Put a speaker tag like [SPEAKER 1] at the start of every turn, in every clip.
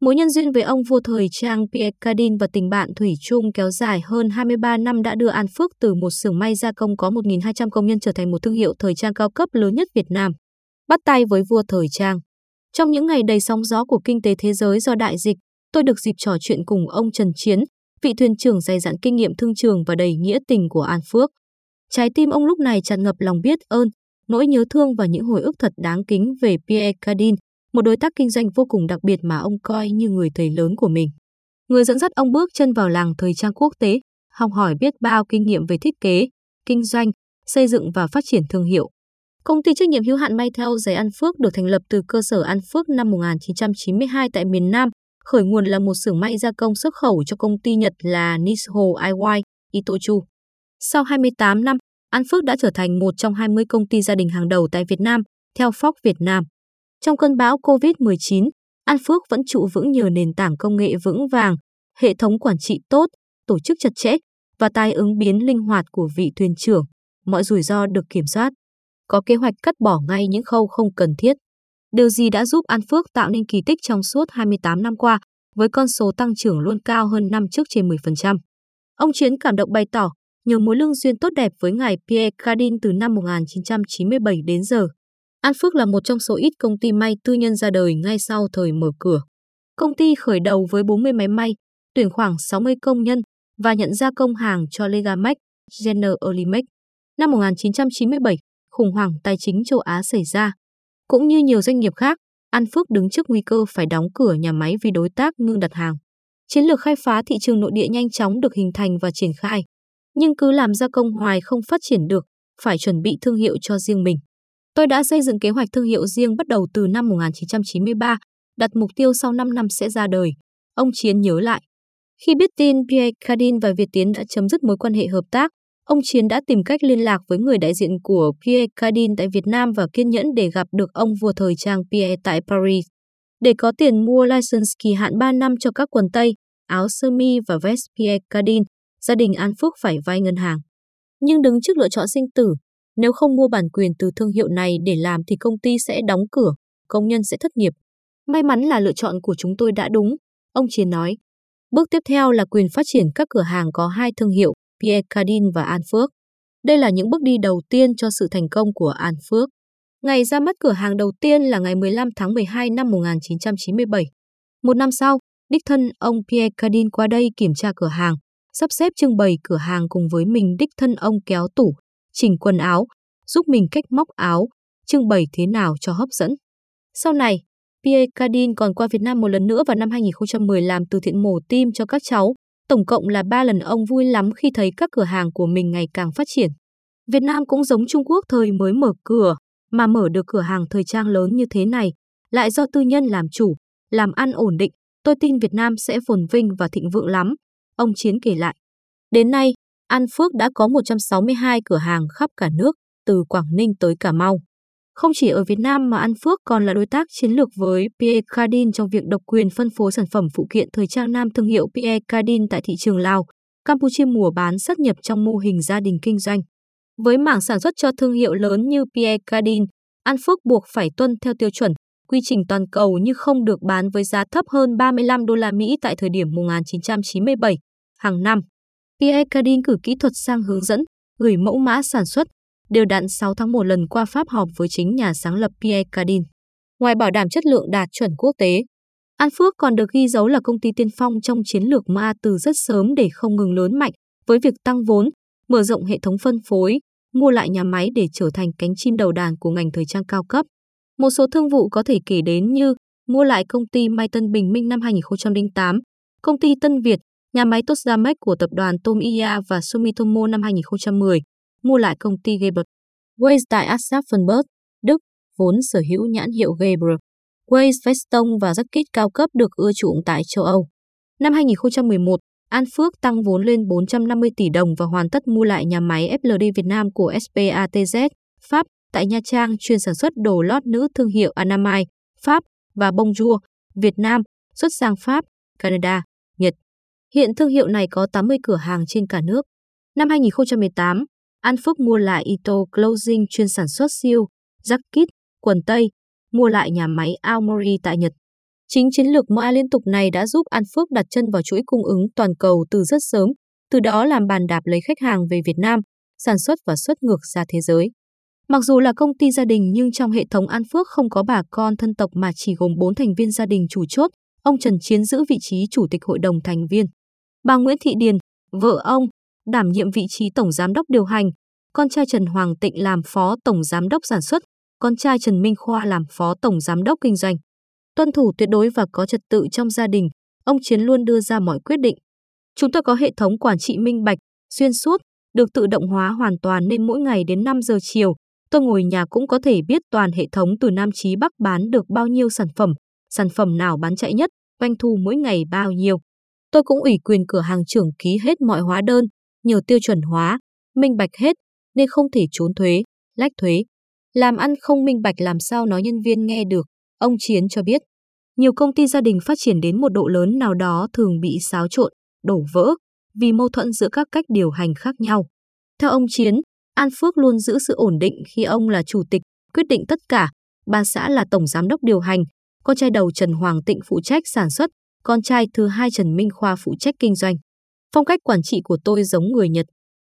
[SPEAKER 1] Mối nhân duyên với ông vua thời trang Pierre Cardin và tình bạn thủy chung kéo dài hơn 23 năm đã đưa An Phước từ một xưởng may gia công có 1.200 công nhân trở thành một thương hiệu thời trang cao cấp lớn nhất Việt Nam. Bắt tay với vua thời trang. Trong những ngày đầy sóng gió của kinh tế thế giới do đại dịch, tôi được dịp trò chuyện cùng ông Trần Chiến, vị thuyền trưởng dày dặn kinh nghiệm thương trường và đầy nghĩa tình của An Phước. Trái tim ông lúc này tràn ngập lòng biết ơn, nỗi nhớ thương và những hồi ức thật đáng kính về Pierre Cardin, một đối tác kinh doanh vô cùng đặc biệt mà ông coi như người thầy lớn của mình. Người dẫn dắt ông bước chân vào làng thời trang quốc tế, học hỏi biết bao kinh nghiệm về thiết kế, kinh doanh, xây dựng và phát triển thương hiệu. Công ty trách nhiệm hữu hạn may theo giày An Phước được thành lập từ cơ sở An Phước năm 1992 tại miền Nam, khởi nguồn là một xưởng may gia công xuất khẩu cho công ty Nhật là Nisho IY Itochu. Sau 28 năm, An Phước đã trở thành một trong 20 công ty gia đình hàng đầu tại Việt Nam, theo Fox Việt Nam. Trong cơn bão COVID-19, An Phước vẫn trụ vững nhờ nền tảng công nghệ vững vàng, hệ thống quản trị tốt, tổ chức chặt chẽ và tài ứng biến linh hoạt của vị thuyền trưởng. Mọi rủi ro được kiểm soát. Có kế hoạch cắt bỏ ngay những khâu không cần thiết. Điều gì đã giúp An Phước tạo nên kỳ tích trong suốt 28 năm qua, với con số tăng trưởng luôn cao hơn năm trước trên 10%. Ông Chiến cảm động bày tỏ, nhờ mối lương duyên tốt đẹp với ngài Pierre Cardin từ năm 1997 đến giờ. An Phước là một trong số ít công ty may tư nhân ra đời ngay sau thời mở cửa. Công ty khởi đầu với 40 máy may, tuyển khoảng 60 công nhân và nhận gia công hàng cho Legamax, General Electric. Năm 1997, khủng hoảng tài chính châu Á xảy ra. Cũng như nhiều doanh nghiệp khác, An Phước đứng trước nguy cơ phải đóng cửa nhà máy vì đối tác ngưng đặt hàng. Chiến lược khai phá thị trường nội địa nhanh chóng được hình thành và triển khai. Nhưng cứ làm gia công hoài không phát triển được, phải chuẩn bị thương hiệu cho riêng mình. Tôi đã xây dựng kế hoạch thương hiệu riêng bắt đầu từ năm 1993, đặt mục tiêu sau 5 năm sẽ ra đời. Ông Chiến nhớ lại. Khi biết tin Pierre Cardin và Việt Tiến đã chấm dứt mối quan hệ hợp tác, ông Chiến đã tìm cách liên lạc với người đại diện của Pierre Cardin tại Việt Nam và kiên nhẫn để gặp được ông vua thời trang Pierre tại Paris. Để có tiền mua license kỳ hạn 3 năm cho các quần tây, áo sơ mi và vest Pierre Cardin, gia đình An Phúc phải vay ngân hàng. Nhưng đứng trước lựa chọn sinh tử, nếu không mua bản quyền từ thương hiệu này để làm thì công ty sẽ đóng cửa, công nhân sẽ thất nghiệp. May mắn là lựa chọn của chúng tôi đã đúng, ông Chiến nói. Bước tiếp theo là quyền phát triển các cửa hàng có hai thương hiệu, Pierre Cardin và An Phước. Đây là những bước đi đầu tiên cho sự thành công của An Phước. Ngày ra mắt cửa hàng đầu tiên là ngày 15 tháng 12 năm 1997. Một năm sau, đích thân ông Pierre Cardin qua đây kiểm tra cửa hàng, sắp xếp trưng bày cửa hàng cùng với mình đích thân ông kéo tủ, chỉnh quần áo, giúp mình cách móc áo, trưng bày thế nào cho hấp dẫn. Sau này, Pierre Cardin còn qua Việt Nam một lần nữa vào năm 2010 làm từ thiện mổ tim cho các cháu. Tổng cộng là 3 lần ông vui lắm khi thấy các cửa hàng của mình ngày càng phát triển. Việt Nam cũng giống Trung Quốc thời mới mở cửa, mà mở được cửa hàng thời trang lớn như thế này, lại do tư nhân làm chủ, làm ăn ổn định, tôi tin Việt Nam sẽ phồn vinh và thịnh vượng lắm, ông Chiến kể lại. Đến nay, An Phước đã có 162 cửa hàng khắp cả nước, từ Quảng Ninh tới Cà Mau. Không chỉ ở Việt Nam mà An Phước còn là đối tác chiến lược với Pierre Cardin trong việc độc quyền phân phối sản phẩm phụ kiện thời trang nam thương hiệu Pierre Cardin tại thị trường Lào, Campuchia mùa bán sát nhập trong mô hình gia đình kinh doanh. Với mảng sản xuất cho thương hiệu lớn như Pierre Cardin, An Phước buộc phải tuân theo tiêu chuẩn, quy trình toàn cầu như không được bán với giá thấp hơn 35 đô la Mỹ tại thời điểm 1997 hàng năm. Pierre Cardin cử kỹ thuật sang hướng dẫn, gửi mẫu mã sản xuất, đều đặn 6 tháng một lần qua Pháp họp với chính nhà sáng lập Pierre Cardin. Ngoài bảo đảm chất lượng đạt chuẩn quốc tế, An Phước còn được ghi dấu là công ty tiên phong trong chiến lược MA từ rất sớm để không ngừng lớn mạnh với việc tăng vốn, mở rộng hệ thống phân phối, mua lại nhà máy để trở thành cánh chim đầu đàn của ngành thời trang cao cấp. Một số thương vụ có thể kể đến như mua lại công ty Mai Tân Bình Minh năm 2008, công ty Tân Việt, nhà máy Tosdamex của tập đoàn Tomiya và Sumitomo năm 2010, mua lại công ty Gebert Waze tại Aschaffenburg, Đức, vốn sở hữu nhãn hiệu Gebert. Waze Veston và jacket cao cấp được ưa chuộng tại châu Âu. Năm 2011, An Phước tăng vốn lên 450 tỷ đồng và hoàn tất mua lại nhà máy FLD Việt Nam của SPATZ, Pháp, tại Nha Trang chuyên sản xuất đồ lót nữ thương hiệu Anamai, Pháp và Bonjour, Việt Nam, xuất sang Pháp, Canada, Hiện thương hiệu này có 80 cửa hàng trên cả nước. Năm 2018, An Phước mua lại Ito Clothing chuyên sản xuất siêu, jacket, quần tây, mua lại nhà máy Aomori tại Nhật. Chính chiến lược mua liên tục này đã giúp An Phước đặt chân vào chuỗi cung ứng toàn cầu từ rất sớm, từ đó làm bàn đạp lấy khách hàng về Việt Nam, sản xuất và xuất ngược ra thế giới. Mặc dù là công ty gia đình nhưng trong hệ thống An Phước không có bà con thân tộc mà chỉ gồm 4 thành viên gia đình chủ chốt, ông Trần Chiến giữ vị trí chủ tịch hội đồng thành viên. Bà Nguyễn Thị Điền, vợ ông, đảm nhiệm vị trí tổng giám đốc điều hành, con trai Trần Hoàng Tịnh làm phó tổng giám đốc sản xuất, con trai Trần Minh Khoa làm phó tổng giám đốc kinh doanh. Tuân thủ tuyệt đối và có trật tự trong gia đình, ông Chiến luôn đưa ra mọi quyết định. Chúng tôi có hệ thống quản trị minh bạch, xuyên suốt, được tự động hóa hoàn toàn nên mỗi ngày đến 5 giờ chiều, tôi ngồi nhà cũng có thể biết toàn hệ thống từ Nam Chí Bắc bán được bao nhiêu sản phẩm, sản phẩm nào bán chạy nhất, doanh thu mỗi ngày bao nhiêu. Tôi cũng ủy quyền cửa hàng trưởng ký hết mọi hóa đơn, nhờ tiêu chuẩn hóa, minh bạch hết, nên không thể trốn thuế, lách thuế. Làm ăn không minh bạch làm sao nói nhân viên nghe được, ông Chiến cho biết. Nhiều công ty gia đình phát triển đến một độ lớn nào đó thường bị xáo trộn, đổ vỡ, vì mâu thuẫn giữa các cách điều hành khác nhau. Theo ông Chiến, An Phước luôn giữ sự ổn định khi ông là chủ tịch, quyết định tất cả, bà xã là tổng giám đốc điều hành, con trai đầu Trần Hoàng Tịnh phụ trách sản xuất, con trai thứ hai Trần Minh Khoa phụ trách kinh doanh. Phong cách quản trị của tôi giống người Nhật.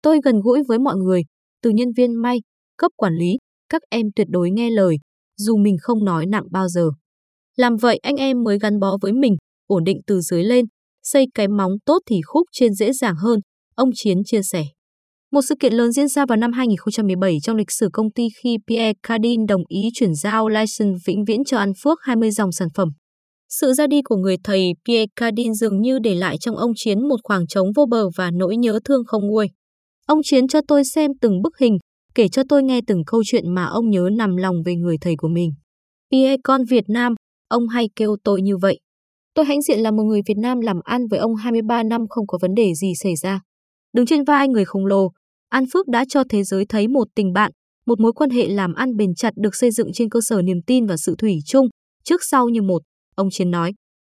[SPEAKER 1] Tôi gần gũi với mọi người, từ nhân viên may, cấp quản lý, các em tuyệt đối nghe lời, dù mình không nói nặng bao giờ. Làm vậy anh em mới gắn bó với mình, ổn định từ dưới lên, xây cái móng tốt thì khúc trên dễ dàng hơn, ông Chiến chia sẻ. Một sự kiện lớn diễn ra vào năm 2017 trong lịch sử công ty khi Pierre Cardin đồng ý chuyển giao license vĩnh viễn cho An Phước 20 dòng sản phẩm. Sự ra đi của người thầy Pierre Cardin dường như để lại trong ông Chiến một khoảng trống vô bờ và nỗi nhớ thương không nguôi. Ông Chiến cho tôi xem từng bức hình, kể cho tôi nghe từng câu chuyện mà ông nhớ nằm lòng về người thầy của mình. Pierre con Việt Nam, ông hay kêu tôi như vậy. Tôi hãnh diện là một người Việt Nam làm ăn với ông 23 năm không có vấn đề gì xảy ra. Đứng trên vai người khổng lồ, An Phước đã cho thế giới thấy một tình bạn, một mối quan hệ làm ăn bền chặt được xây dựng trên cơ sở niềm tin và sự thủy chung, trước sau như một, ông Chiến nói.